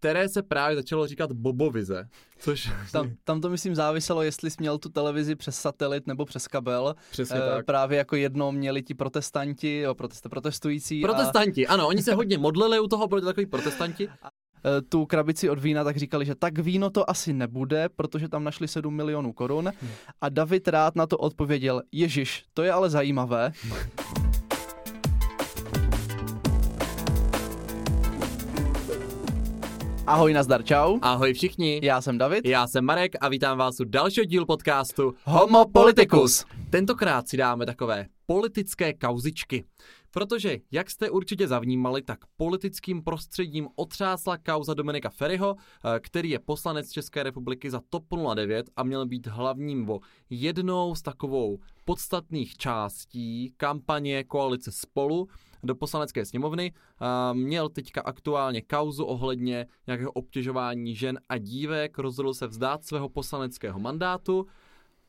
které se právě začalo říkat Bobovize. Což... Tam, tam to myslím záviselo, jestli jsi měl tu televizi přes satelit nebo přes kabel. Přesně e, tak. Právě jako jedno měli ti protestanti, jo, protest, protestující. Protestanti, a... ano, oni se hodně modlili u toho, byli takový protestanti. Eh, tu krabici od vína, tak říkali, že tak víno to asi nebude, protože tam našli 7 milionů korun. Hmm. A David rád na to odpověděl, Ježíš, to je ale zajímavé. Ahoj, nazdar, čau. Ahoj všichni. Já jsem David. Já jsem Marek a vítám vás u dalšího dílu podcastu Homo Politicus. Tentokrát si dáme takové politické kauzičky. Protože, jak jste určitě zavnímali, tak politickým prostředím otřásla kauza Dominika Ferryho, eh, který je poslanec České republiky za TOP 09 a měl být hlavním vo jednou z takovou podstatných částí kampaně koalice Spolu do poslanecké sněmovny. Měl teďka aktuálně kauzu ohledně nějakého obtěžování žen a dívek, rozhodl se vzdát svého poslaneckého mandátu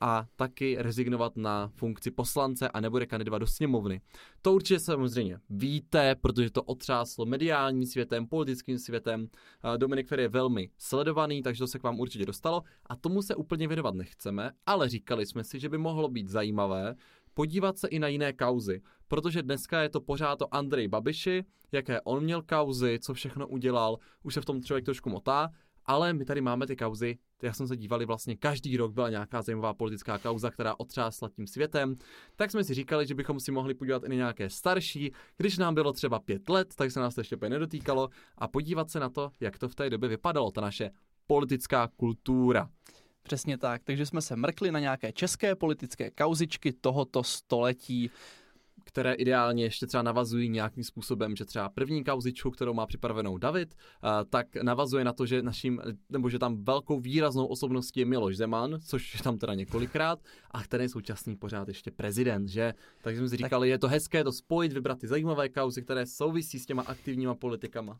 a taky rezignovat na funkci poslance a nebude kandidovat do sněmovny. To určitě samozřejmě víte, protože to otřáslo mediálním světem, politickým světem. Dominik Ferry je velmi sledovaný, takže to se k vám určitě dostalo a tomu se úplně věnovat nechceme, ale říkali jsme si, že by mohlo být zajímavé podívat se i na jiné kauzy, protože dneska je to pořád o Andrej Babiši, jaké on měl kauzy, co všechno udělal, už se v tom člověk trošku motá, ale my tady máme ty kauzy, já jsem se dívali vlastně každý rok byla nějaká zajímavá politická kauza, která otřásla tím světem, tak jsme si říkali, že bychom si mohli podívat i na nějaké starší, když nám bylo třeba pět let, tak se nás to ještě nedotýkalo a podívat se na to, jak to v té době vypadalo, ta naše politická kultura. Přesně tak, takže jsme se mrkli na nějaké české politické kauzičky tohoto století které ideálně ještě třeba navazují nějakým způsobem, že třeba první kauzičku, kterou má připravenou David, tak navazuje na to, že naším, nebo že tam velkou výraznou osobností je Miloš Zeman, což je tam teda několikrát, a který je současný pořád ještě prezident, že? Takže jsme si říkali, tak... je to hezké to spojit, vybrat ty zajímavé kauzy, které souvisí s těma aktivníma politikama.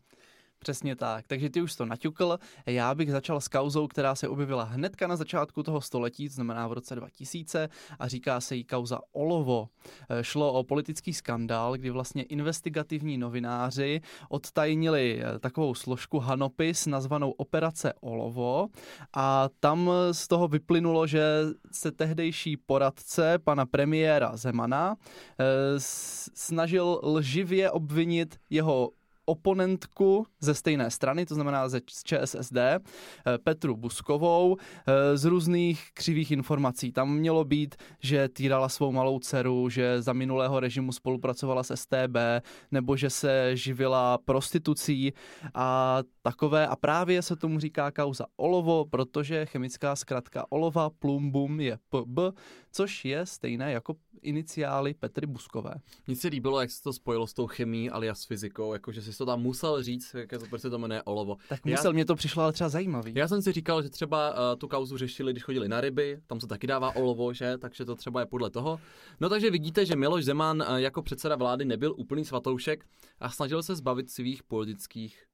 Přesně tak, takže ty už to naťukl. Já bych začal s kauzou, která se objevila hnedka na začátku toho století, to znamená v roce 2000 a říká se jí kauza Olovo. Eh, šlo o politický skandál, kdy vlastně investigativní novináři odtajnili eh, takovou složku Hanopis nazvanou Operace Olovo a tam z toho vyplynulo, že se tehdejší poradce pana premiéra Zemana eh, snažil lživě obvinit jeho oponentku ze stejné strany, to znamená ze ČSSD, eh, Petru Buskovou, eh, z různých křivých informací. Tam mělo být, že týrala svou malou dceru, že za minulého režimu spolupracovala s STB, nebo že se živila prostitucí a takové. A právě se tomu říká kauza olovo, protože chemická zkratka olova plumbum je PB, což je stejné jako iniciály Petry Buskové. Mně se líbilo, jak se to spojilo s tou chemií alias fyzikou, jakože si to tam musel říct, jak to prostě to jmenuje olovo. Tak musel, já, mě to přišlo ale třeba zajímavý. Já jsem si říkal, že třeba uh, tu kauzu řešili, když chodili na ryby, tam se taky dává olovo, že? Takže to třeba je podle toho. No takže vidíte, že Miloš Zeman uh, jako předseda vlády nebyl úplný svatoušek a snažil se zbavit svých politických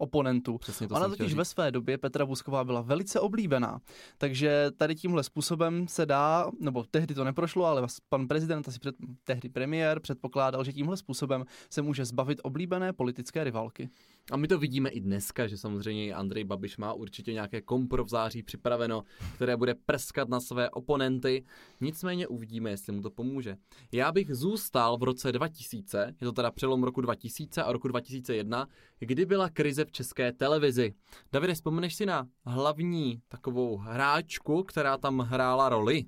oponentů. Přesně to Ona totiž ve své době Petra Busková byla velice oblíbená, takže tady tímhle způsobem se dá, nebo tehdy to neprošlo, ale pan prezident, asi před, tehdy premiér, předpokládal, že tímhle způsobem se může zbavit oblíbené politické rivalky. A my to vidíme i dneska, že samozřejmě Andrej Babiš má určitě nějaké kompro v září připraveno, které bude prskat na své oponenty. Nicméně uvidíme, jestli mu to pomůže. Já bych zůstal v roce 2000, je to teda přelom roku 2000 a roku 2001, kdy byla krize v české televizi. Davide, vzpomeneš si na hlavní takovou hráčku, která tam hrála roli?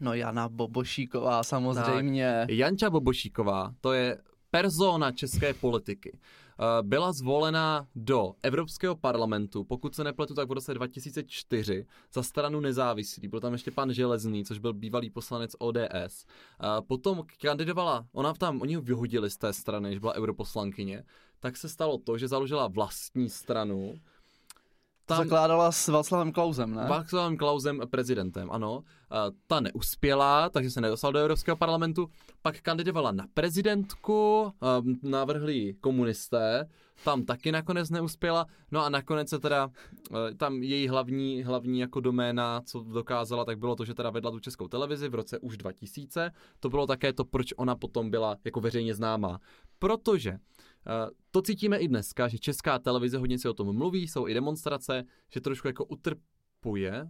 No Jana Bobošíková samozřejmě. Tak, Janča Bobošíková, to je persona české politiky. Eh, byla zvolena do Evropského parlamentu, pokud se nepletu, tak v roce 2004 za stranu nezávislý. Byl tam ještě pan Železný, což byl bývalý poslanec ODS. Eh, potom kandidovala, ona tam, oni ho vyhodili z té strany, že byla europoslankyně, tak se stalo to, že založila vlastní stranu, tam, zakládala s Václavem Klausem, ne? Václavem Klausem prezidentem, ano. Ta neuspěla, takže se nedostal do Evropského parlamentu. Pak kandidovala na prezidentku, navrhli komunisté, tam taky nakonec neuspěla. No a nakonec se teda, e, tam její hlavní, hlavní jako doména, co dokázala, tak bylo to, že teda vedla tu českou televizi v roce už 2000. To bylo také to, proč ona potom byla jako veřejně známá. Protože to cítíme i dneska, že česká televize hodně si o tom mluví, jsou i demonstrace, že trošku jako utrpuje,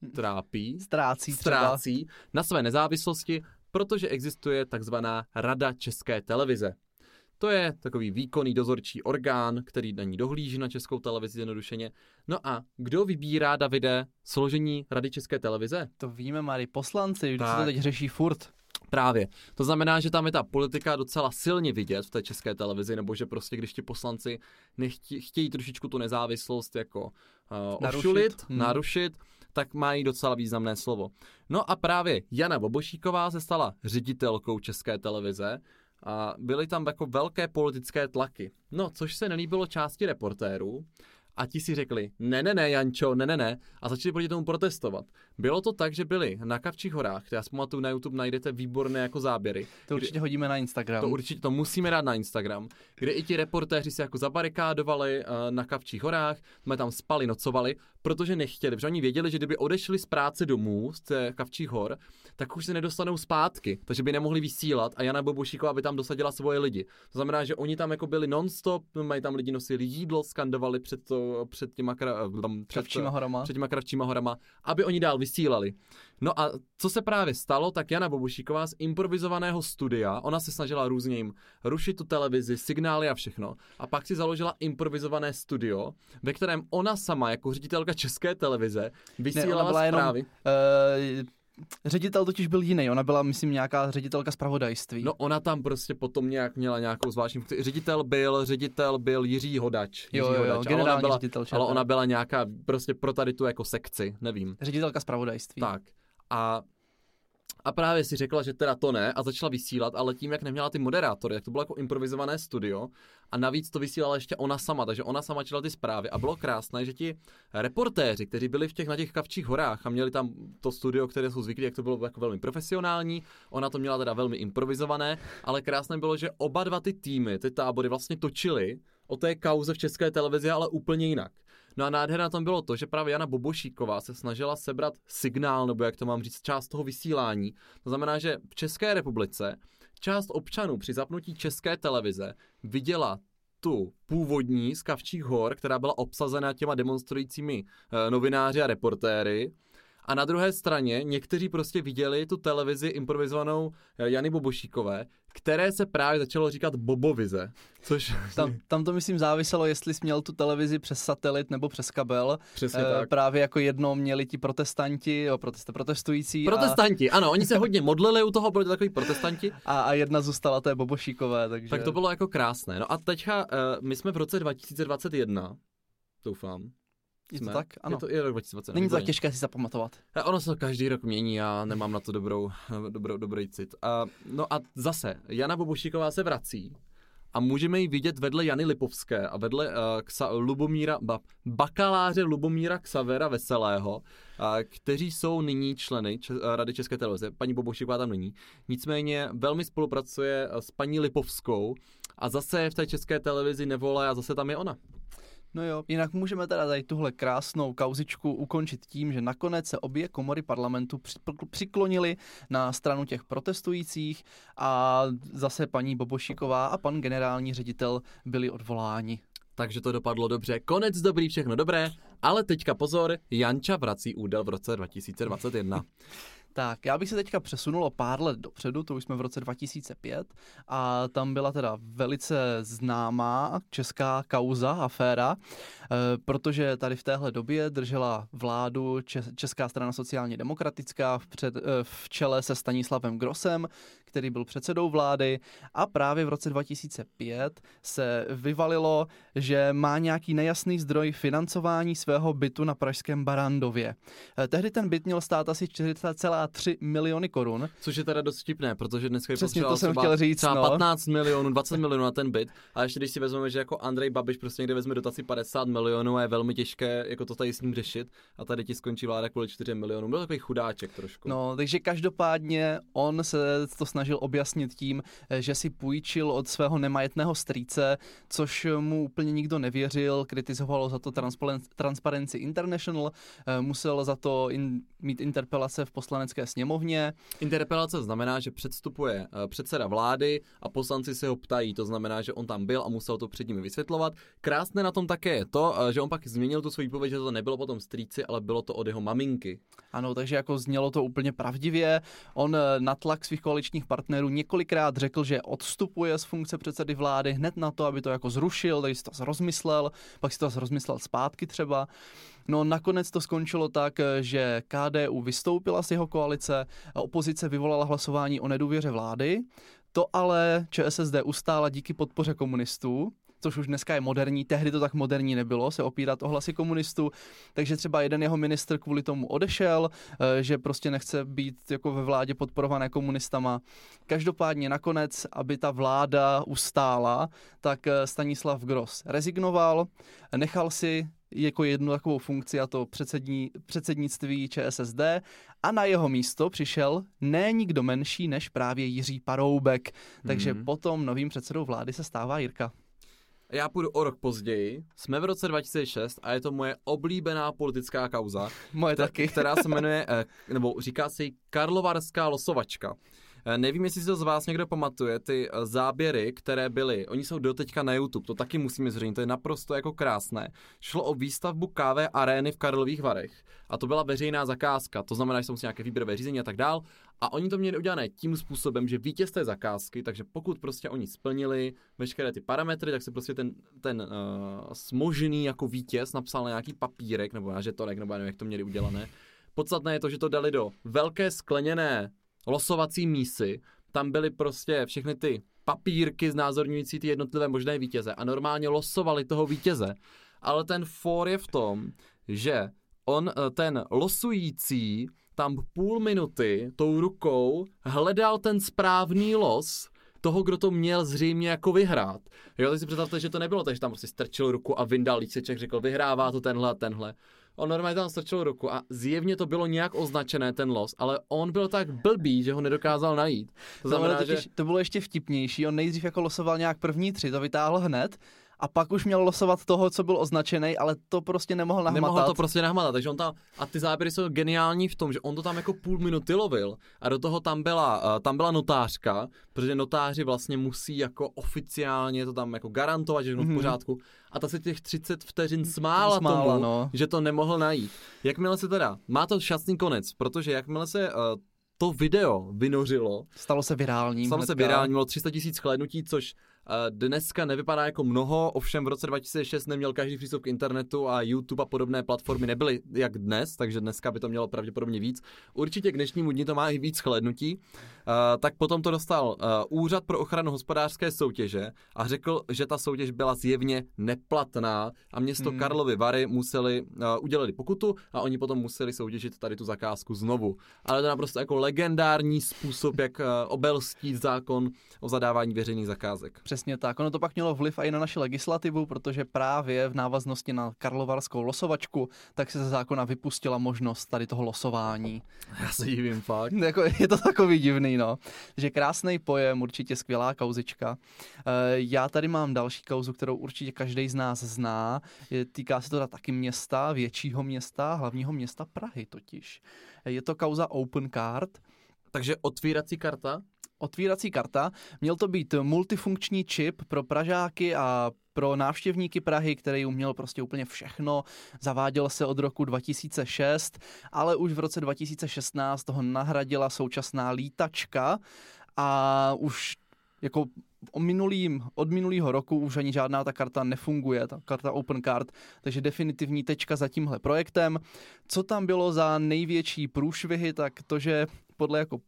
utrápí, ztrácí, ztrácí na své nezávislosti, protože existuje takzvaná Rada České televize. To je takový výkonný dozorčí orgán, který na ní dohlíží na českou televizi jednodušeně. No a kdo vybírá, Davide, složení Rady České televize? To víme, Mari, poslanci, tak. se to teď řeší furt. Právě. To znamená, že tam je ta politika docela silně vidět v té české televizi, nebo že prostě když ti poslanci nechtějí chtějí trošičku tu nezávislost jako uh, narušit. ošulit, hmm. narušit, tak mají docela významné slovo. No a právě Jana Bobošíková se stala ředitelkou české televize a byly tam jako velké politické tlaky. No, což se nelíbilo části reportérů, a ti si řekli, ne, ne, ne, Jančo, ne, ne, ne, a začali proti tomu protestovat. Bylo to tak, že byli na Kavčích horách, já si pamatuju, na YouTube najdete výborné jako záběry. To určitě hodíme na Instagram. To určitě, to musíme dát na Instagram, kde i ti reportéři se jako zabarikádovali uh, na Kavčích horách, jsme tam spali, nocovali, protože nechtěli, protože oni věděli, že kdyby odešli z práce domů, z Kavčích hor, tak už se nedostanou zpátky, takže by nemohli vysílat a Jana Bobošíková by tam dosadila svoje lidi. To znamená, že oni tam jako byli non-stop, mají tam lidi nosili jídlo, skandovali před, to, před těma, kra, tam, před, kravčíma horama. před těma kravčíma horama, aby oni dál vysílali. No a co se právě stalo, tak Jana Bobušíková z improvizovaného studia, ona se snažila různě jim rušit tu televizi, signály a všechno. A pak si založila improvizované studio, ve kterém ona sama jako ředitelka české televize vysílala ne, zprávy. Jenom, uh, Ředitel totiž byl jiný, ona byla, myslím, nějaká ředitelka zpravodajství. No ona tam prostě potom nějak měla nějakou zvláštní funkci. Ředitel byl, ředitel byl Jiří Hodač. Jiří jo, jo, jo Hodač. generální ale byla, ředitel. Ale ona byla nějaká prostě pro tady tu jako sekci, nevím. Ředitelka zpravodajství. Tak. A a právě si řekla, že teda to ne a začala vysílat, ale tím, jak neměla ty moderátory, jak to bylo jako improvizované studio a navíc to vysílala ještě ona sama, takže ona sama četla ty zprávy a bylo krásné, že ti reportéři, kteří byli v těch na těch kavčích horách a měli tam to studio, které jsou zvyklí, jak to bylo jako velmi profesionální, ona to měla teda velmi improvizované, ale krásné bylo, že oba dva ty týmy, ty tábory vlastně točily o té kauze v české televizi, ale úplně jinak. No a nádhera na tom bylo to, že právě Jana Bobošíková se snažila sebrat signál, nebo jak to mám říct, část toho vysílání. To znamená, že v České republice část občanů při zapnutí české televize viděla tu původní z Kavčích hor, která byla obsazena těma demonstrujícími e, novináři a reportéry, a na druhé straně někteří prostě viděli tu televizi improvizovanou eh, Jany Bobošíkové, které se právě začalo říkat Bobovize. Což... Tam, tam to myslím záviselo, jestli jsi měl tu televizi přes satelit nebo přes kabel. Přesně e, tak. Právě jako jedno měli ti protestanti, jo, protest, protestující. Protestanti, a... ano, oni se hodně modlili u toho, byli takový protestanti. A, a jedna zůstala té Bobošíkové, takže... Tak to bylo jako krásné. No a teďka, uh, my jsme v roce 2021, doufám, je to tak? Ano. Je to i rok 2020. Není to tak těžké si zapamatovat. A ono se to každý rok mění, já nemám na to dobrou, dobrou, dobrý cit. A, no a zase, Jana Bobošíková se vrací a můžeme ji vidět vedle Jany Lipovské a vedle uh, ksa, Lubomíra, ba, bakaláře Lubomíra Xavera Veselého, uh, kteří jsou nyní členy Č- uh, Rady České televize. Paní Bobošíková tam není. Nicméně velmi spolupracuje s paní Lipovskou a zase v té české televizi nevole a zase tam je ona. No jo, jinak můžeme teda tady tuhle krásnou kauzičku ukončit tím, že nakonec se obě komory parlamentu přiklonili na stranu těch protestujících a zase paní Bobošíková a pan generální ředitel byli odvoláni. Takže to dopadlo dobře. Konec dobrý, všechno dobré, ale teďka pozor, Janča vrací údel v roce 2021. Tak, já bych se teďka přesunul o pár let dopředu, to už jsme v roce 2005 a tam byla teda velice známá česká kauza, aféra, eh, protože tady v téhle době držela vládu Česká strana sociálně demokratická v, před, eh, v čele se Stanislavem Grosem, který byl předsedou vlády a právě v roce 2005 se vyvalilo, že má nějaký nejasný zdroj financování svého bytu na pražském Barandově. Eh, tehdy ten byt měl stát asi 4,3 miliony korun. Což je teda dost vtipné, protože dneska je Přesně to jsem chtěl říct, třeba no. 15 milionů, 20 milionů na ten byt. A ještě když si vezmeme, že jako Andrej Babiš prostě někde vezme dotaci 50 milionů a je velmi těžké jako to tady s ním řešit a tady ti skončí vláda kvůli 4 milionům. Byl takový chudáček trošku. No, takže každopádně on se to snažil objasnit tím, eh, že si půjčil od svého nemajetného strýce, což mu úplně nikdo nevěřil, kritizovalo za to Transparency International, eh, musel za to in, mít interpelace v poslanecké sněmovně. Interpelace znamená, že předstupuje eh, předseda vlády a poslanci se ho ptají. To znamená, že on tam byl a musel to před nimi vysvětlovat. Krásné na tom také je to, že on pak změnil tu svoji pověď, že to nebylo potom strýci, ale bylo to od jeho maminky. Ano, takže jako znělo to úplně pravdivě. On na tlak svých koaličních partnerů několikrát řekl, že odstupuje z funkce předsedy vlády hned na to, aby to jako zrušil, takže si to rozmyslel, pak si to rozmyslel zpátky třeba. No nakonec to skončilo tak, že KDU vystoupila z jeho koalice, opozice vyvolala hlasování o nedůvěře vlády, to ale ČSSD ustála díky podpoře komunistů, což už dneska je moderní, tehdy to tak moderní nebylo, se opírat o hlasy komunistů, takže třeba jeden jeho ministr kvůli tomu odešel, eh, že prostě nechce být jako ve vládě podporované komunistama. Každopádně nakonec, aby ta vláda ustála, tak eh, Stanislav Gross rezignoval, nechal si jako jednu takovou funkci a to předsední, předsednictví ČSSD a na jeho místo přišel ne nikdo menší než právě Jiří Paroubek. Takže mm. potom novým předsedou vlády se stává Jirka. Já půjdu o rok později, jsme v roce 2006 a je to moje oblíbená politická kauza. moje taky. která se jmenuje, eh, nebo říká se jí Karlovarská losovačka. Eh, nevím, jestli si to z vás někdo pamatuje, ty eh, záběry, které byly, oni jsou doteďka na YouTube, to taky musíme zřejmě, to je naprosto jako krásné. Šlo o výstavbu KV arény v Karlových Varech a to byla veřejná zakázka, to znamená, že jsou nějaké výběrové řízení a tak dál. A oni to měli udělané tím způsobem, že vítěz té zakázky, takže pokud prostě oni splnili veškeré ty parametry, tak se prostě ten, ten uh, smožený jako vítěz napsal na nějaký papírek nebo na žetonek, nebo já nevím, jak to měli udělané. Podstatné je to, že to dali do velké skleněné losovací mísy, tam byly prostě všechny ty papírky znázorňující ty jednotlivé možné vítěze a normálně losovali toho vítěze. Ale ten for je v tom, že on, eh, ten losující, tam půl minuty tou rukou hledal ten správný los, toho, kdo to měl zřejmě jako vyhrát. Jo, teď si představte, že to nebylo, takže tam prostě strčil ruku a vyndal líčeček, řekl, vyhrává to tenhle a tenhle on normálně tam strčil ruku a zjevně to bylo nějak označené ten los, ale on byl tak blbý, že ho nedokázal najít. To, znamená, to, že... to bylo ještě vtipnější, on nejdřív jako losoval nějak první tři, to vytáhl hned a pak už měl losovat toho, co byl označený, ale to prostě nemohl nahmatat. Nemohl to prostě nahmatat, takže on tam, a ty záběry jsou geniální v tom, že on to tam jako půl minuty lovil a do toho tam byla, uh, tam byla notářka, protože notáři vlastně musí jako oficiálně to tam jako garantovat, že je mm-hmm. v pořádku a ta se těch 30 vteřin smála, smála tomu, no. že to nemohl najít. Jakmile se teda, má to šťastný konec, protože jakmile se uh, to video vynořilo. Stalo se virálním. Stalo hnedka. se virálním, bylo 300 tisíc shlédnutí, což Dneska nevypadá jako mnoho, ovšem v roce 2006 neměl každý přístup k internetu a YouTube a podobné platformy nebyly jak dnes, takže dneska by to mělo pravděpodobně víc. Určitě k dnešnímu dni to má i víc chlednutí. Tak potom to dostal Úřad pro ochranu hospodářské soutěže a řekl, že ta soutěž byla zjevně neplatná a město hmm. Karlovy Vary museli, udělali pokutu a oni potom museli soutěžit tady tu zakázku znovu. Ale to je naprosto jako legendární způsob, jak obelstít zákon o zadávání veřejných zakázek. Přesně tak. Ono to pak mělo vliv i na naši legislativu, protože právě v návaznosti na karlovarskou losovačku, tak se ze zákona vypustila možnost tady toho losování. Já se divím fakt. jako, je to takový divný, no. Že krásný pojem, určitě skvělá kauzička. Eh, já tady mám další kauzu, kterou určitě každý z nás zná. Týká se to taky města, většího města, hlavního města Prahy totiž. Je to kauza Open Card. Takže otvírací karta? Otvírací karta. Měl to být multifunkční čip pro Pražáky a pro návštěvníky Prahy, který uměl prostě úplně všechno. Zaváděl se od roku 2006, ale už v roce 2016 toho nahradila současná lítačka a už jako o minulým, od minulého roku už ani žádná ta karta nefunguje, ta karta Open Card, takže definitivní tečka za tímhle projektem. Co tam bylo za největší průšvihy, tak to, že podle jako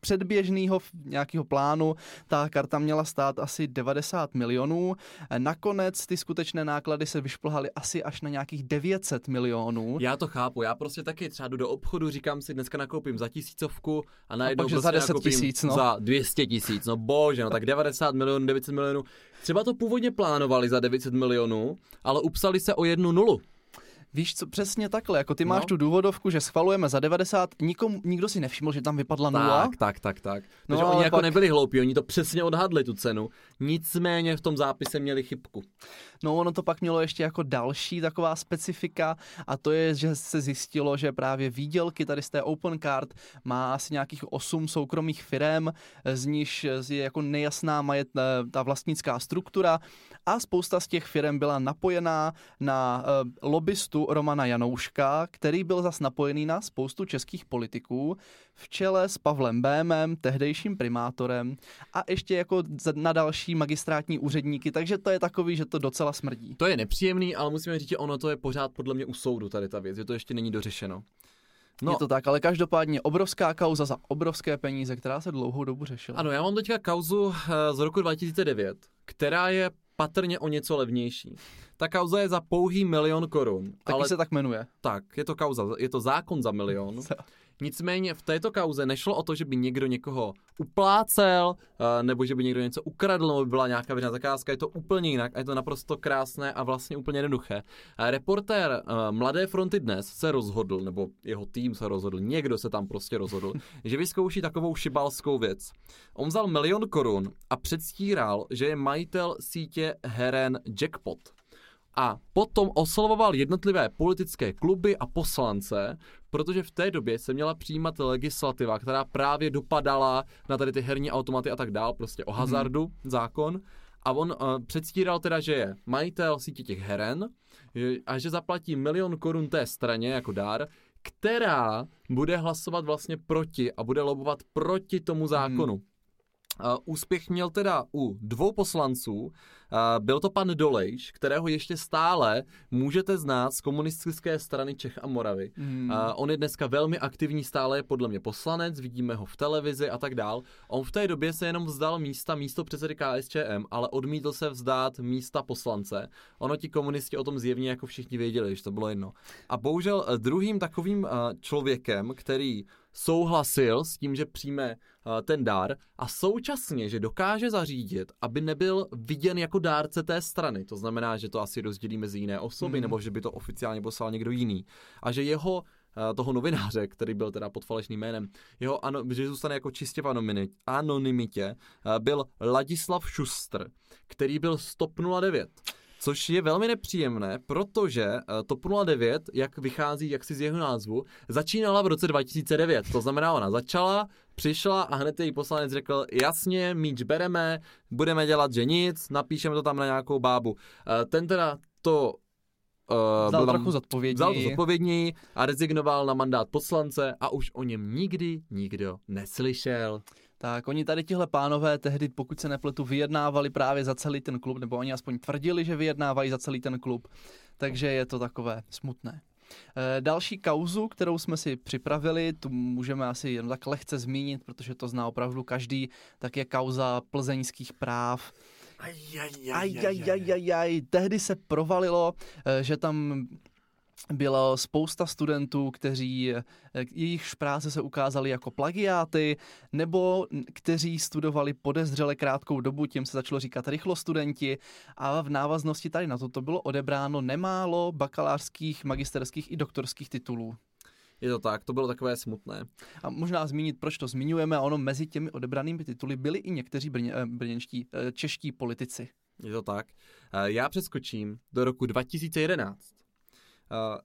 předběžného nějakého plánu ta karta měla stát asi 90 milionů. Nakonec ty skutečné náklady se vyšplhaly asi až na nějakých 900 milionů. Já to chápu, já prostě taky třeba jdu do obchodu, říkám si, dneska nakoupím za tisícovku a najednou a prostě za 10 tisíc, no. za 200 tisíc, no bože, no tak 90 milionů, 900 milionů. Třeba to původně plánovali za 900 milionů, ale upsali se o jednu nulu. Víš co, přesně takhle, jako ty máš No. tu důvodovku, že schvalujeme za 90, nikomu, nikdo si nevšiml, že tam vypadla nula. Tak, tak, tak, tak. No, Takže oni jako pak- nebyli hloupí, oni to přesně odhadli tu cenu. Nicméně v tom zápise měli chybku. No ono to pak mělo ještě jako další taková specifika a to je, že se zjistilo, že právě výdělky tady z té Open Card má asi nějakých 8 soukromých firm, z níž je jako nejasná majet, eh, ta vlastnická struktura a spousta z těch firm byla napojená na eh, lobbystu Romana Janouška, který byl zas napojený na spoustu českých politiků v čele s Pavlem Bémem, tehdejším primátorem a ještě jako na další magistrátní úředníky, takže to je takový, že to docela smrdí. To je nepříjemný, ale musíme říct, že ono to je pořád podle mě u soudu tady ta věc, že to ještě není dořešeno. No. Je to tak, ale každopádně obrovská kauza za obrovské peníze, která se dlouhou dobu řešila. Ano, já mám teďka kauzu eh, z roku 2009, která je patrně o něco levnější. Ta kauza je za pouhý milion korun. Taky ale se tak jmenuje. tak, je to kauza, je to zákon za milion. Nicméně v této kauze nešlo o to, že by někdo někoho uplácel, eh, nebo že by někdo něco ukradl, nebo by byla nějaká veřejná zakázka. Je to úplně jinak a je to naprosto krásné a vlastně úplně jednoduché. Eh, Reportér eh, Mladé fronty dnes se rozhodl, nebo jeho tým se rozhodl, někdo se tam prostě rozhodl, že vyzkouší takovou šibalskou věc. On vzal milion korun a předstíral, že je majitel sítě heren Jackpot a potom oslovoval jednotlivé politické kluby a poslance, protože v té době se měla přijímat legislativa, která právě dopadala na tady ty herní automaty a tak dál, prostě o hazardu mm. zákon. A on uh, předstíral teda, že je majitel sítě těch heren že- a že zaplatí milion korun té straně jako dár, která bude hlasovat vlastně proti a bude lobovat proti tomu zákonu. Uh, úspěch měl teda u dvou poslanců. Uh, byl to pan Dolejš, kterého ještě stále můžete znát z komunistické strany Čech a Moravy. Hmm. Uh, on je dneska velmi aktivní, stále je podle mě poslanec, vidíme ho v televizi a tak dál. On v té době se jenom vzdal místa místo předsedy KSČM, ale odmítl se vzdát místa poslance. Ono ti komunisti o tom zjevně jako všichni věděli, že to bylo jedno. A bohužel eh, druhým takovým člověkem, který souhlasil s tím, že přijme uh, ten dár a současně, že dokáže zařídit, aby nebyl viděn jako dárce té strany. To znamená, že to asi rozdělí mezi jiné osoby, Mhm. nebo že by to oficiálně poslal někdo jiný. A že jeho eh, toho novináře, který byl teda pod falešným jménem, jeho ano, že zůstane jako čistě v anonymi- anonymitě, eh, byl Ladislav Šustr, který byl z TOP 09. Což je velmi nepříjemné, protože eh, TOP 09, jak vychází jaksi z jeho názvu, začínala v roce 2009. To znamená, ona začala, přišla a hned její poslanec řekl, jasně, míč bereme, budeme dělat, že nic, napíšeme to tam na nějakou bábu. Eh, Ten teda to uh, Vzal trochu zodpovědní. Vzal to zodpovědní a rezignoval na mandát poslance a už o něm nikdy nikdo neslyšel. Tak oni tady tihle pánové tehdy, pokud se nepletu, vyjednávali právě za celý ten klub, nebo oni aspoň tvrdili, že vyjednávají za celý ten klub, takže je to takové smutné. Eh, Další kauzu, kterou jsme si připravili, tu můžeme asi jen tak lehce zmínit, protože to zná opravdu každý, tak je kauza plzeňských práv. Ajajajajaj, tehdy se provalilo, eh, že tam bylo spousta studentů, kteří, eh, jejichž práce se ukázaly jako plagiáty, nebo kteří studovali podezřele krátkou dobu, těm se začalo říkat rychlostudenti a v návaznosti tady na to to bylo odebráno nemálo bakalářských, magisterských i doktorských titulů. Je to tak, to bylo takové smutné. A možná zmínit, proč to zmiňujeme, a ono mezi těmi odebranými tituly byli i někteří brně, eh, brněnští, eh, čeští politici. Je to tak. Já přeskočím do roku 2011. Eh,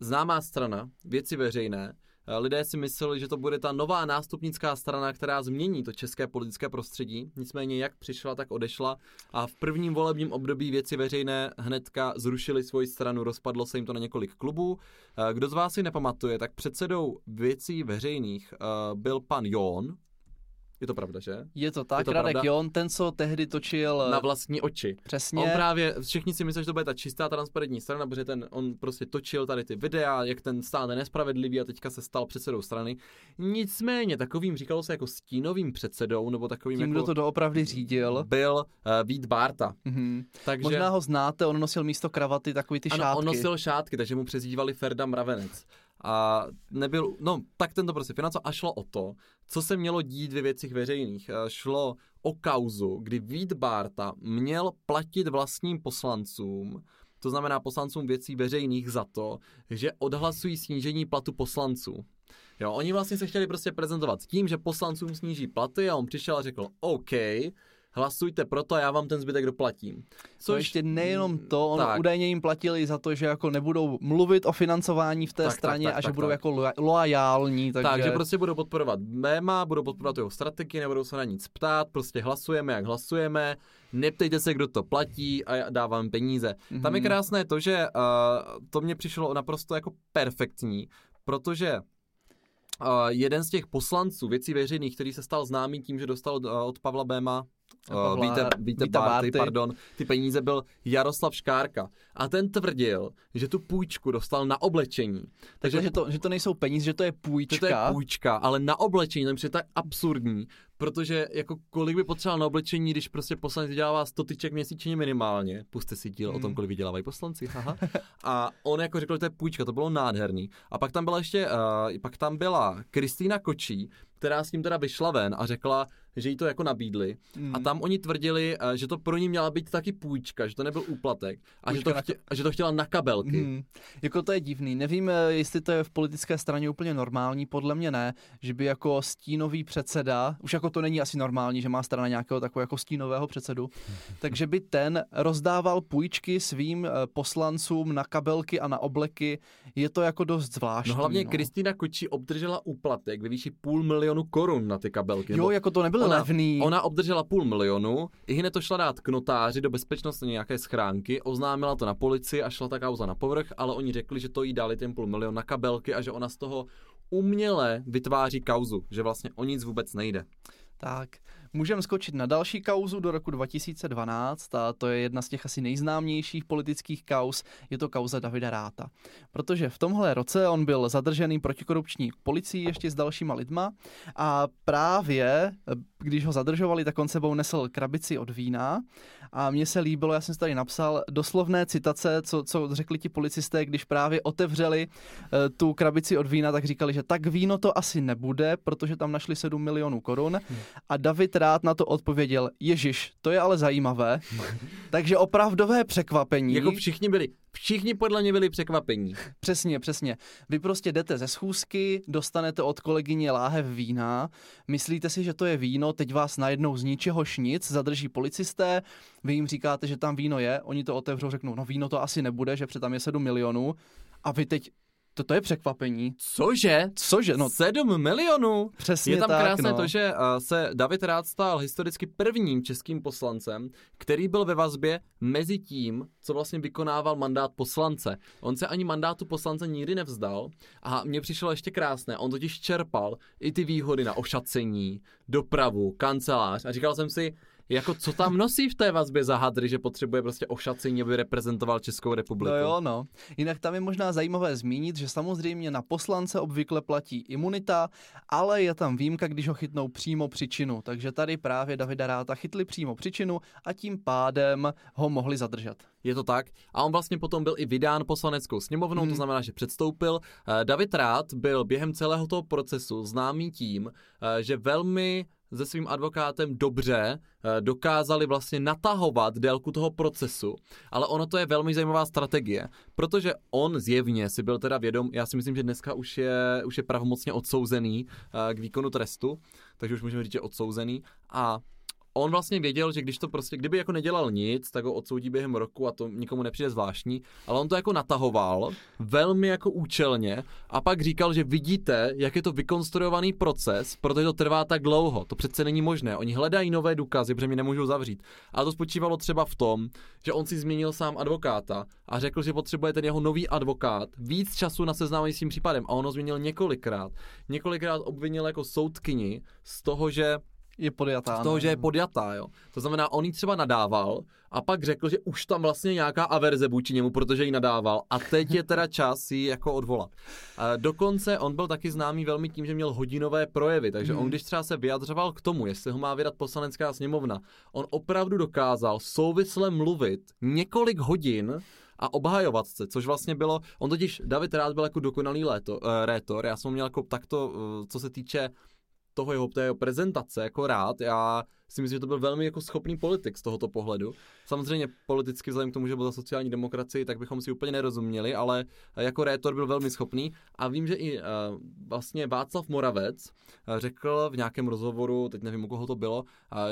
Známá strana, věci veřejné, eh, lidé si mysleli, že to bude ta nová nástupnická strana, která změní to české politické prostředí. Nicméně jak přišla, tak odešla a v prvním volebním období věci veřejné hnedka zrušili svoji stranu, rozpadlo se jim to na několik klubů. Eh, Kdo z vás si nepamatuje, tak předsedou věcí veřejných byl pan Jon. Je to pravda, že? Je to tak, to Radek pravda? Jon, ten, co tehdy točil Na eh, vlastní oči. přesně. On právě, všichni si myslí, že to bude ta čistá transparentní strana, protože ten, on prostě točil tady ty videa, jak ten stát je nespravedlivý a teďka se stal předsedou strany. Nicméně takovým říkalo se jako stínovým předsedou, nebo takovým tím, jako kdo to doopravdy řídil. byl uh, Vít Bárta. Mhm. Takže Možná ho znáte, on nosil místo kravaty takový ty ano, šátky. on nosil šátky, takže mu přezdívali Ferda Mravenec. A nebyl, no, tak ten to prostě financoval a šlo o to, co se mělo dít ve věcích veřejných. Eh, Šlo o kauzu, kdy Vít Bárta měl platit vlastním poslancům to znamená poslancům věcí veřejných za to, že odhlasují snížení platu poslanců. Jo, oni vlastně se chtěli prostě prezentovat tím, že poslancům sníží platy a on přišel a řekl, OK, hlasujte proto a já vám ten zbytek doplatím. Což to ještě nejenom to, on tak. údajně jim platili za to, že jako nebudou mluvit o financování v té tak, straně tak, tak, a že tak, budou tak. jako loajální. Takže... takže prostě budou podporovat méma, budou podporovat jeho strategii, nebudou se na nic ptát, prostě hlasujeme, jak hlasujeme, neptejte se, kdo to platí a dávám peníze. Mm-hmm. Tam je mhm. krásné to, že uh, to mě přišlo naprosto jako perfektní, protože uh, jeden z těch poslanců věcí veřejných, který se stal známý tím, že dostal uh, od Pavla Béma Uh, víte, víte Barty, pardon, ty peníze byl Jaroslav Škárka. A ten tvrdil, že tu půjčku dostal na oblečení. Takže, že to, že to nejsou peníze, že to je půjčka. Že to je půjčka, ale na oblečení, to je tak absurdní, protože jako kolik by potřeboval na oblečení, když prostě poslanec vydělává 100 tyček měsíčně minimálně. Puste si díl hmm. o tom, hmm. kolik vydělávají poslanci, haha. A on jako řekl, že to je půjčka, to bylo nádherný. A pak tam byla ještě, uh, pak tam byla Kristýna Kočí, která s tím teda vyšla ven a řekla, že jí to jako nabídli. Mm. A tam oni tvrdili, eh, že to pro ní měla být taky půjčka, že to nebyl úplatek a, že to, chtě, a že to chtěla na kabelky. Mm. Jako to je divný. Nevím, eh, jestli to je v politické straně úplně normální, podle mě ne, že by jako stínový předseda, už jako to není asi normální, že má strana nějakého takového jako stínového předsedu, takže by ten rozdával půjčky svým eh, poslancům na kabelky a na obleky. Je to jako dost zvláštní. No hlavně no. Kristýna Kočí obdržela úplatek ve výši půl milionu korun na ty kabelky. Jo, jako to nebylo ona, levný. Ona obdržela půl milionu, i hned to šla dát k notáři do bezpečnosti nějaké schránky, oznámila to na policii a šla ta kauza na povrch, ale oni řekli, že to jí dali ten půl milion na kabelky a že ona z toho uměle vytváří kauzu, že vlastně o nic vůbec nejde. Tak, můžeme skočit na další kauzu do roku 2012 a to je jedna z těch asi nejznámějších politických kauz, je to kauza Davida Ráta. Protože v tomhle roce on byl zadržený protikorupční policií ještě s dalšíma lidma a právě, když ho zadržovali, tak on sebou nesl krabici od vína a mně se líbilo, já jsem si tady napsal doslovné citace, co, co řekli ti policisté, když právě otevřeli uh, tu krabici od vína, tak říkali, že tak víno to asi nebude, protože tam našli 7 milionů korun. Hmm. A David rád na to odpověděl, Ježíš, to je ale zajímavé. Takže opravdové překvapení. Jako všichni byli, Všichni podle mě byli překvapení. Přesně, přesně. Vy prostě jdete ze schůzky, dostanete od kolegyně láhev vína, myslíte si, že to je víno, teď vás najednou z ničeho šnic zadrží policisté, vy jim říkáte, že tam víno je, oni to otevřou, řeknou, no víno to asi nebude, že tam je 7 milionů a vy teď to je překvapení. Cože? Cože? No, 7 milionů? Přesně Je tam tak, krásné no. to, že uh, se David Rád stal historicky prvním českým poslancem, který byl ve vazbě mezi tím, co vlastně vykonával mandát poslance. On se ani mandátu poslance nikdy nevzdal a mně přišlo ještě krásné, on totiž čerpal i ty výhody na ošacení, dopravu, kancelář a říkal jsem si, jako co tam nosí v té vazbě za hadry, že potřebuje prostě ošacení, aby reprezentoval Českou republiku. No jo, no. Jinak tam je možná zajímavé zmínit, že samozřejmě na poslance obvykle platí imunita, ale je tam výjimka, když ho chytnou přímo příčinu. Takže tady právě Davida Ráta chytli přímo příčinu a tím pádem ho mohli zadržet. Je to tak. A on vlastně potom byl i vydán poslaneckou sněmovnou, hmm. to znamená, že předstoupil. Eh, David Rád byl během celého toho procesu známý tím, eh, že velmi se svým advokátem dobře eh, dokázali vlastně natahovat délku toho procesu, ale ono to je velmi zajímavá strategie, protože on zjevně si byl teda vědom, já si myslím, že dneska už je, už je pravomocně odsouzený k výkonu trestu, takže už můžeme říct, že odsouzený a on vlastně věděl, že když to prostě, kdyby jako nedělal nic, tak ho odsoudí během roku a to nikomu nepřijde zvláštní, ale on to jako natahoval velmi jako účelně a pak říkal, že vidíte, jak je to vykonstruovaný proces, protože to trvá tak dlouho. To přece není možné. Oni hledají nové důkazy, protože mi nemůžou zavřít. A to spočívalo třeba v tom, že on si změnil sám advokáta a řekl, že potřebuje ten jeho nový advokát víc času na seznámení s tím případem a on ho změnil několikrát. Několikrát obvinil jako soudkyni z toho, že je podjatá. Z toho, ne? že je podjatá, jo. To znamená, on jí třeba nadával a pak řekl, že už tam vlastně nějaká averze vůči němu, protože jí nadával a teď je teda čas ji jako odvolat. A dokonce on byl taky známý velmi tím, že měl hodinové projevy, takže hmm. on když třeba se vyjadřoval k tomu, jestli ho má vydat poslanecká sněmovna, on opravdu dokázal souvisle mluvit několik hodin a obhajovat se, což vlastně bylo, on totiž, David Rád byl jako dokonalý léto, uh, rétor, já jsem měl jako takto, uh, co se týče toho jeho, té jeho prezentace jako rád. Já si myslím, že to byl velmi jako schopný politik z tohoto pohledu. Samozřejmě politicky vzhledem k tomu, že byl za sociální demokracii, tak bychom si úplně nerozuměli, ale jako rétor byl velmi schopný a vím, že i uh, vlastně Václav Moravec uh, řekl v nějakém rozhovoru, teď nevím, u koho to bylo, uh,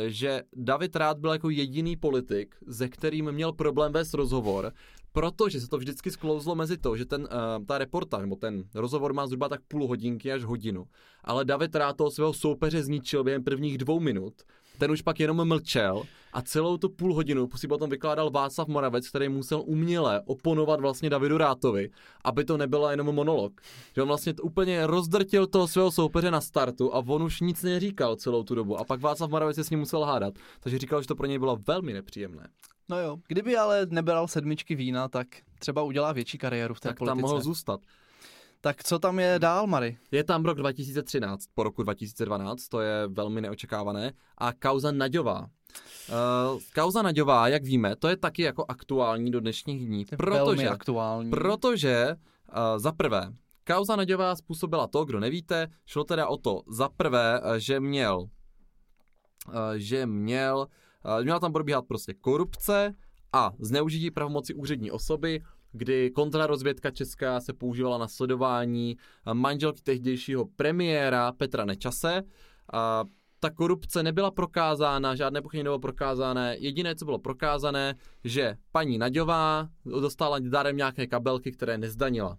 že David Rád byl jako jediný politik, ze kterým měl problém vést rozhovor, protože se to vždycky sklouzlo mezi to, že ten, uh, ta reportáž, nebo ten rozhovor má zhruba tak půl hodinky až hodinu, ale David Rád toho svého soupeře zničil během prvních dvou minut, ten už pak jenom mlčel a celou tu půl hodinu si potom vykládal Václav Moravec, který musel uměle oponovat vlastně Davidu Rátovi, aby to nebylo jenom monolog. Že on vlastně úplně rozdrtil toho svého soupeře na startu a on už nic neříkal celou tu dobu a pak Václav Moravec se s ním musel hádat. Takže říkal, že to pro něj bylo velmi nepříjemné. No jo, kdyby ale nebral sedmičky vína, tak třeba udělá větší kariéru v té tak politice. tam mohl zůstat. Tak co tam je dál, Mary? Je tam rok 2013 po roku 2012, to je velmi neočekávané. A kauza Naďová. Uh, kauza Naďová, jak víme, to je taky jako aktuální do dnešních dní. Je protože, velmi aktuální. Protože uh, za prvé, kauza Naďová způsobila to, kdo nevíte, šlo teda o to, za prvé, uh, že měl, uh, že měl, uh, měla tam probíhat prostě korupce a zneužití pravomoci úřední osoby, kdy kontrarozvědka česká se používala na sledování manželky tehdejšího premiéra Petra Nečase. A ta korupce nebyla prokázána, žádné pochybení nebylo prokázané. Jediné, co bylo prokázané, že paní Naďová dostala darem nějaké kabelky, které nezdanila.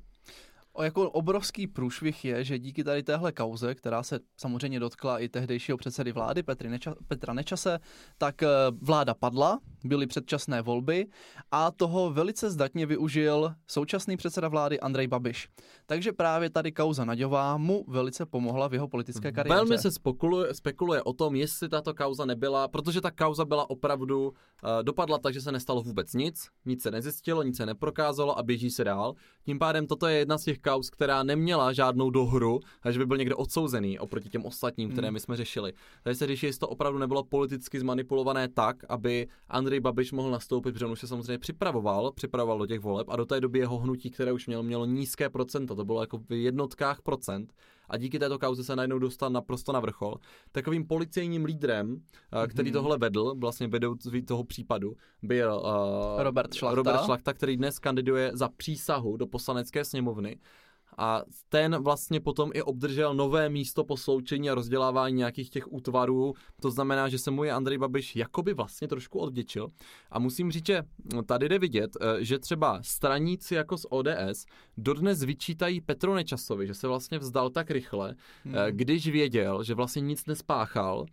O jako obrovský průšvih je, že díky tady téhle kauze, která se samozřejmě dotkla i tehdejšího předsedy vlády Petry Neča, Petra Nečase, tak eh, vláda padla, byly předčasné volby a toho velice zdatně využil současný předseda vlády Andrej Babiš. Takže právě tady kauza Naďová mu velice pomohla v jeho politické kariéře. Velmi se spekuluje, spekuluje o tom, jestli tato kauza nebyla, protože ta kauza byla opravdu, uh, dopadla tak, že se nestalo vůbec nic, nic se nezjistilo, nic se neprokázalo a běží se dál. Tím pádem toto je jedna z těch kauz, která neměla žádnou dohru, že by byl někdo odsouzený oproti těm ostatním, které my jsme řešili. Takže se řeší, jestli to opravdu nebylo politicky zmanipulované tak, aby Andrej Babiš mohl nastoupit, protože on už se samozřejmě připravoval, připravoval do těch voleb a do té doby jeho hnutí, které už mělo, mělo nízké procenta, to bylo jako v jednotkách procent a díky této kauze se najednou dostal naprosto na vrchol. Takovým policejním lídrem, eh, který mm-hmm. tohle vedl, vlastně vedoucí toho případu, byl uh, Robert Šlachta. Robert Šlachta, který dnes kandiduje za přísahu do poslanecké sněmovny a ten vlastně potom i obdržel nové místo po sloučení a rozdělávání nějakých těch útvarů. To znamená, že se mu je Andrej Babiš jakoby vlastně trošku odděčil. A musím říct, že tady jde vidět, eh, že třeba straníci jako z ODS dodnes vyčítají Petru Nečasovi, že se vlastně vzdal tak rychle, hmm. když věděl, že vlastně nic nespáchal,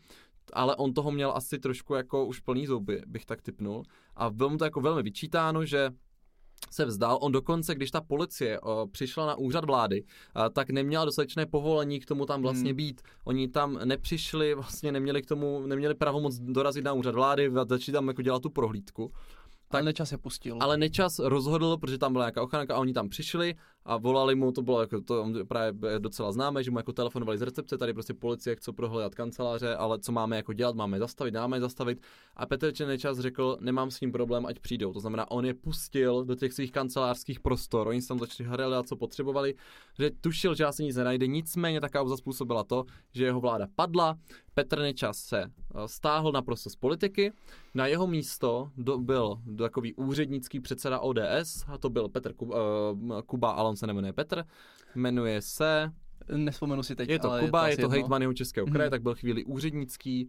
ale on toho měl asi trošku jako už plný zuby, bych tak typnul. A bylo mu to jako velmi vyčítáno, že se vzdal. On dokonce, když ta policie o, přišla na úřad vlády, a, tak neměla dostatečné povolení k tomu tam vlastně hmm. být. Oni tam nepřišli, vlastně neměli k tomu, neměli pravomoc dorazit na úřad vlády, začít tam jako dělat tu prohlídku. Tak, ale Nečas je pustil. Ale Nečas rozhodl, protože tam byla nějaká ochranka a oni tam přišli a volali mu, to bylo jako, to právě docela známé, že mu jako telefonovali z recepce, tady prostě policie chce prohledat kanceláře, ale co máme jako dělat, máme zastavit, dáme zastavit. A Petr Čenečas řekl, nemám s ním problém, ať přijdou. To znamená, on je pustil do těch svých kancelářských prostor, oni tam začali hledat, co potřebovali, že tušil, že asi nic nenajde, nicméně ta kauza způsobila to, že jeho vláda padla, Petr Nečas se eh, stáhl naprosto z politiky, na jeho místo do, byl takový úřednický předseda ODS, a to byl Petr Kuba, uh, Kuba on se nemenuje Petr, jmenuje se... Nespomenu si teď, Je to ale Kuba, je je to, to asi jedno. hejtman jeho českého kraje, hmm. tak byl chvíli úřednický,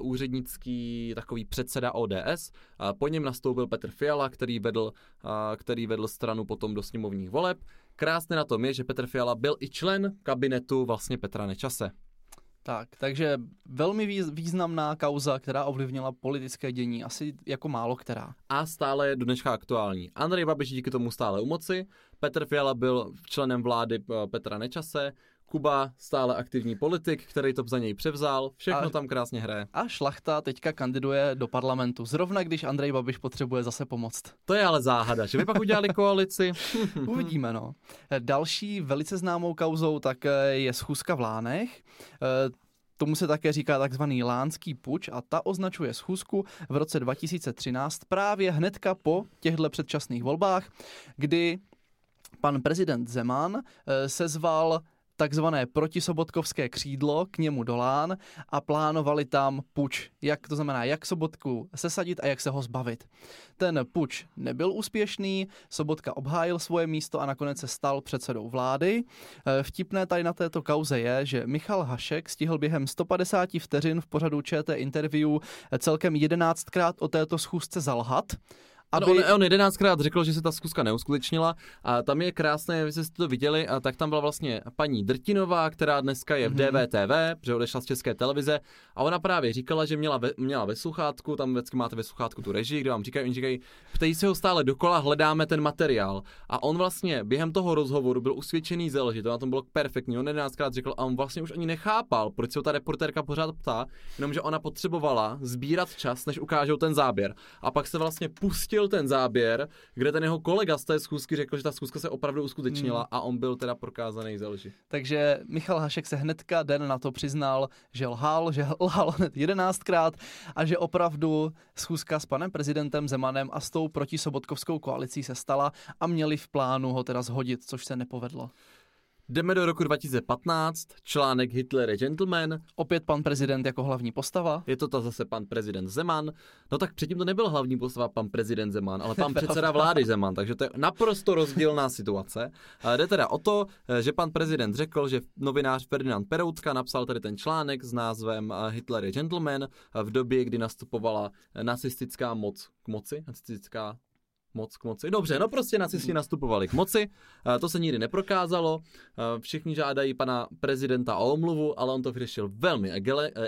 uh, úřednický takový předseda ODS. Uh, po něm nastoupil Petr Fiala, který vedl, uh, který vedl stranu potom do sněmovních voleb. Krásné na tom je, že Petr Fiala byl i člen kabinetu vlastně Petra Nečase. Tak, takže velmi výz- významná kauza, která ovlivnila politické dění, asi jako málo která. A stále je dneška aktuální. Andrej Babiš díky tomu stále u moci, Petr Fiala byl členem vlády eh, Petra Nečase, Kuba stále aktivní politik, který to za něj převzal, všechno A- tam krásně hraje. A Šlachta teďka kandiduje do parlamentu, zrovna když Andrej Babiš potřebuje zase pomoct. To je ale záhada, že by pak udělali koalici. Uvidíme, no. Další velice známou kauzou tak eh, je schůzka v Lánech. Eh, Tomu se také říká takzvaný lánský puč a ta označuje schůzku v roce 2013 právě hnedka po těchto předčasných volbách, kdy pan prezident Zeman eh, sezval takzvané protisobotkovské křídlo k němu dolán a plánovali tam puč. Jak to znamená, jak Sobotku sesadit a jak se ho zbavit. Ten puč nebyl úspěšný, Sobotka obhájil svoje místo a nakonec se stal předsedou vlády. Eh, vtipné tady na této kauze je, že Michal Hašek stihl během 150 vteřin v pořadu ČT interview celkem 11krát o této schůzce zalhat aby... No, on, on jedenáctkrát řekl, že se ta zkuska neuskutečnila a tam je krásné, vy jste to viděli, a tak tam byla vlastně paní Drtinová, která dneska je v mm-hmm. DVTV, protože odešla z české televize a ona právě říkala, že měla ve, měla ve sluchátku, tam vždycky máte ve sluchátku tu režii, kde vám říkají, oni říkají, ptají se ho stále dokola, hledáme ten materiál. A on vlastně během toho rozhovoru byl usvědčený ze lži, to na tom bylo perfektní, on jedenáctkrát řekl a on vlastně už ani nechápal, proč se ho ta reportérka pořád ptá, jenomže ona potřebovala sbírat čas, než ukážou ten záběr. A pak se vlastně pustil pustil ten záběr, kde ten jeho kolega z té schůzky řekl, že ta schůzka se opravdu uskutečnila hmm. a on byl teda prokázaný za lži. Takže Michal Hašek se hnedka den na to přiznal, že lhal, že lhal hned jedenáctkrát a že opravdu schůzka s panem prezidentem Zemanem a s tou protisobotkovskou koalicí se stala a měli v plánu ho teda zhodit, což se nepovedlo. Jdeme do roku 2015, článek Hitler je gentleman. Opět pan prezident jako hlavní postava. Je to ta zase pan prezident Zeman. No tak předtím to nebyl hlavní postava pan prezident Zeman, ale pan předseda vlády Zeman, takže to je naprosto rozdílná situace. A jde teda o to, že pan prezident řekl, že novinář Ferdinand Peroutka napsal tady ten článek s názvem Hitler je gentleman v době, kdy nastupovala nacistická moc k moci, nacistická moc k moci. Dobře, no prostě nacisti nastupovali k moci, to se nikdy neprokázalo, všichni žádají pana prezidenta o omluvu, ale on to vyřešil velmi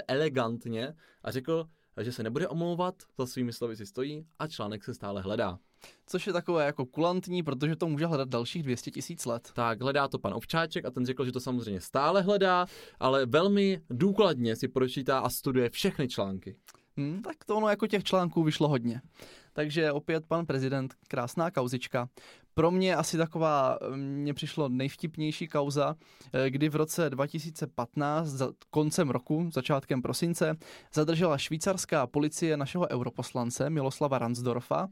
elegantně a řekl, že se nebude omlouvat, za svými slovy si stojí a článek se stále hledá. Což je takové jako kulantní, protože to může hledat dalších 200 tisíc let. Tak, hledá to pan Ovčáček a ten řekl, že to samozřejmě stále hledá, ale velmi důkladně si pročítá a studuje všechny články. Hmm, tak to ono jako těch článků vyšlo hodně. Takže opět pan prezident, krásná kauzička. Pro mě asi taková, mně přišlo nejvtipnější kauza, eh, kdy v roce 2015, za koncem roku, začátkem prosince, zadržela švýcarská policie našeho europoslance Miloslava Ransdorfa,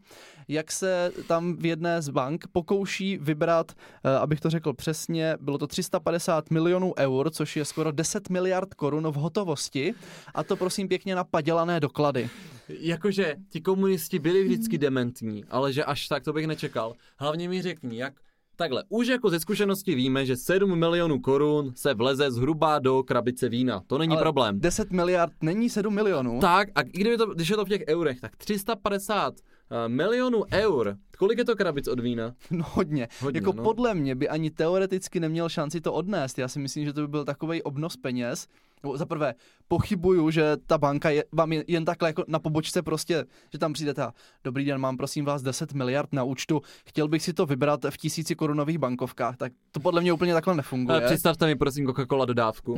jak se tam v jedné z bank pokouší vybrat, eh, abych to řekl přesně, bylo to 350 milionů eur, což je skoro 10 miliard korun v hotovosti, a to prosím pěkně na padělané doklady. Jakože ti komunisti byli vždycky dementní, ale že až tak to bych nečekal. Hlavně mi řekni, jak Takhle, už jako ze zkušenosti víme, že 7 milionů korun se vleze zhruba do krabice vína. To není Ale problém. 10 miliard není 7 milionů. Tak, a kdyby to, když je to v těch eurech, tak 350 uh, eh, milionů eur. Kolik je to krabic od vína? No hodně. hodně jako no. podle mě by ani teoreticky neměl šanci to odnést. Já si myslím, že to by byl takový obnos peněz, za prvé, pochybuju, že ta banka je, vám je, jen takhle jako na pobočce prostě, že tam přijdete a dobrý den, mám prosím vás 10 miliard na účtu, chtěl bych si to vybrat v tisíci korunových bankovkách, tak to podle mě úplně takhle nefunguje. Ale představte mi prosím Coca-Cola dodávku.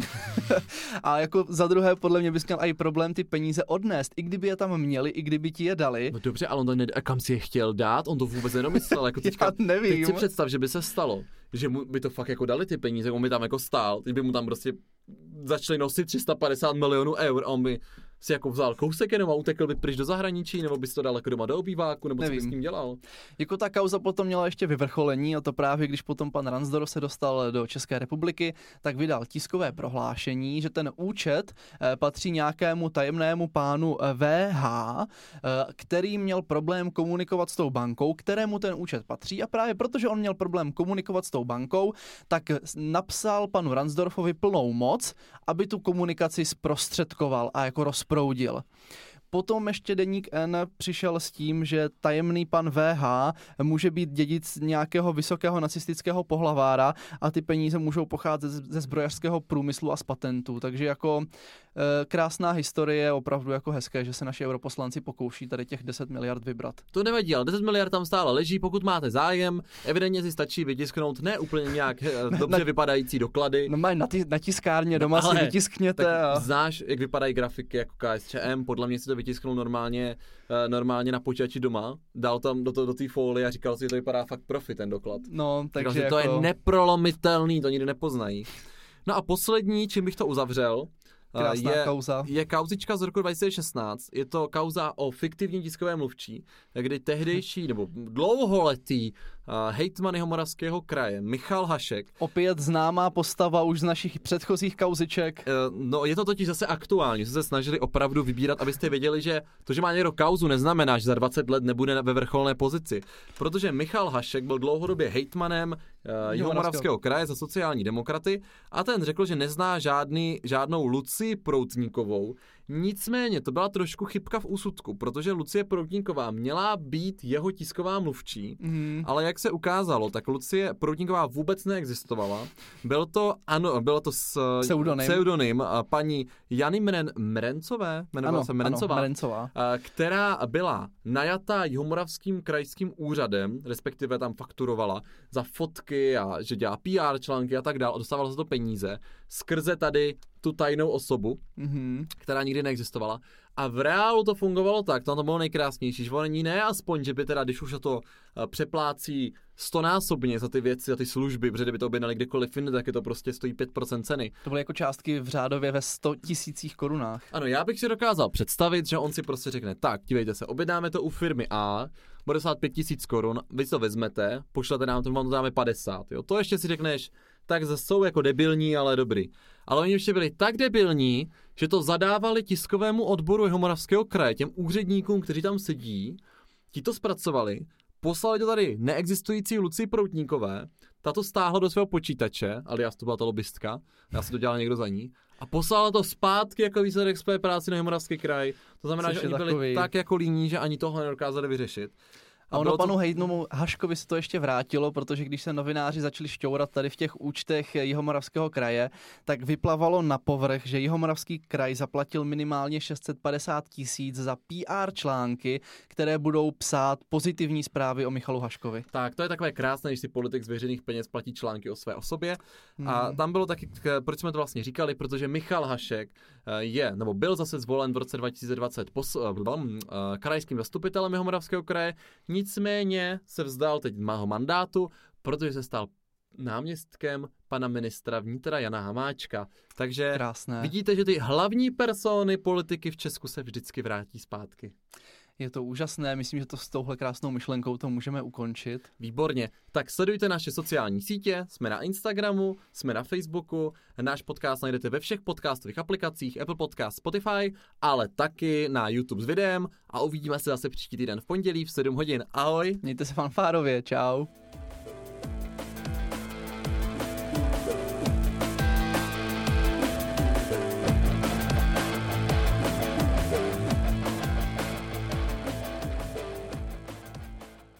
a jako za druhé, podle mě bys měl i problém ty peníze odnést, i kdyby je tam měli, i kdyby ti je dali. No dobře, ale on to ne, kam si je chtěl dát, on to vůbec nedomyslel. Jako teďka, Já nevím. Teď si představ, že by se stalo, že mu by to fakt jako dali ty peníze, on by tam jako stál, teď by mu tam prostě začali nosit 350 milionů eur a on by si jako vzal kousek jenom a utekl by pryč do zahraničí, nebo bys to dal jako doma do obýváku, nebo Nevím. co bys s tím dělal? Jako ta kauza potom měla ještě vyvrcholení a to právě, když potom pan Ransdor se dostal do České republiky, tak vydal tiskové prohlášení, že ten účet eh, patří nějakému tajemnému pánu VH, eh, který měl problém komunikovat s tou bankou, kterému ten účet patří a právě protože on měl problém komunikovat s tou bankou, tak napsal panu Ransdorfovi plnou moc, aby tu komunikaci zprostředkoval a jako rozproudil proudil. Potom ještě deník N přišel s tím, že tajemný pan VH může být dědic nějakého vysokého nacistického pohlavára a ty peníze můžou pocházet ze zbrojařského průmyslu a z patentů. Takže jako e, krásná historie, opravdu jako hezké, že se naši europoslanci pokouší tady těch 10 miliard vybrat. To nevadí, ale 10 miliard tam stále leží, pokud máte zájem, evidentně si stačí vytisknout ne úplně nějak e, dobře na, vypadající doklady. No mají na, na tiskárně doma no, si vytiskněte. A... Znáš, jak vypadají grafiky jako KSČM, podle mě si to vytisknul normálně, uh, normálně na počítači doma, dal tam do, to, do té folie a říkal si, že to vypadá fakt profi ten doklad. No, takže říkal, jako... to je neprolomitelný, to nikdy nepoznají. No a poslední, čím bych to uzavřel, eh, Krásná je, kauza. je kauzička z roku 2016. Je to kauza o fiktivní tiskové mluvčí, kdy tehdejší nebo dlouholetý hejtman Moravského kraje Michal Hašek. Opět známá postava už z našich předchozích kauziček. Uh, no je to totiž zase aktuální, že se snažili opravdu vybírat, abyste věděli, že to, že má někdo kauzu, neznamená, že za 20 let nebude ve vrcholné pozici. Protože Michal Hašek byl dlouhodobě hejtmanem uh, Moravského kraje za sociální demokraty a ten řekl, že nezná žádný, žádnou Luci Proutníkovou, Nicméně to byla trošku chybka v úsudku, protože Lucie Proutníková měla být jeho tisková mluvčí, mm. ale jak se ukázalo, tak Lucie Proutníková vůbec neexistovala. Byl to, ano, bylo to s pseudonym, pseudonym paní Jany Mren, Mrencové, jmenovala ano, se Mrencová, ano, Mrencová, která byla najatá Jihomoravským krajským úřadem, respektive tam fakturovala za fotky a že dělá PR články a tak dále, dostávala za to peníze skrze tady tu tajnou osobu, mm-hmm. která nikdy neexistovala. A v reálu to fungovalo tak, to, to bylo nejkrásnější, že oni ne aspoň, že by teda, když už to uh, přeplácí stonásobně za ty věci, za ty služby, protože kdyby to objednali kdekoliv jinde, tak je to prostě stojí 5% ceny. To byly jako částky v řádově ve 100 tisících korunách. Ano, já bych si dokázal představit, že on si prostě řekne, tak, dívejte se, objednáme to u firmy A, bude stát 5 tisíc korun, vy to vezmete, pošlete nám to, vám to dáme 50, jo. To ještě si řekneš, tak zase jsou jako debilní, ale dobrý. Ale oni ještě byli tak debilní, že to zadávali tiskovému odboru Jihomoravského kraje, těm úředníkům, kteří tam sedí, ti to zpracovali, poslali to tady neexistující Luci Proutníkové, ta to stáhla do svého počítače, ale já to byla ta lobbystka, já si to dělal někdo za ní, a poslala to zpátky jako výsledek své práci na Jihomoravský kraj. To znamená, Což že oni byli takový... tak jako líní, že ani tohle nedokázali vyřešit. A ono panu to... Hejdnomu Haškovi se to ještě vrátilo, protože když se novináři začali šťourat tady v těch účtech Jihomoravského kraje, tak vyplavalo na povrch, že Jihomoravský kraj zaplatil minimálně 650 tisíc za PR články, které budou psát pozitivní zprávy o Michalu Haškovi. Tak, to je takové krásné, když si politik z veřejných peněz platí články o své osobě. Hmm. A tam bylo taky, proč jsme to vlastně říkali, protože Michal Hašek eh, je, nebo byl zase zvolen v roce 2020 pos, uh, krajským zastupitelem Jihomoravského kraje, Nicméně se vzdal teď mého mandátu, protože se stal náměstkem pana ministra vnitra Jana Hamáčka. Takže Krásné. vidíte, že ty hlavní persony politiky v Česku se vždycky vrátí zpátky. Je to úžasné, myslím, že to s touhle krásnou myšlenkou to můžeme ukončit. Výborně. Tak sledujte naše sociální sítě, jsme na Instagramu, jsme na Facebooku, náš podcast najdete ve všech podcastových aplikacích, Apple Podcast, Spotify, ale taky na YouTube s videem a uvidíme se zase příští týden v pondělí v 7 hodin. Ahoj. Mějte se fanfárově, čau.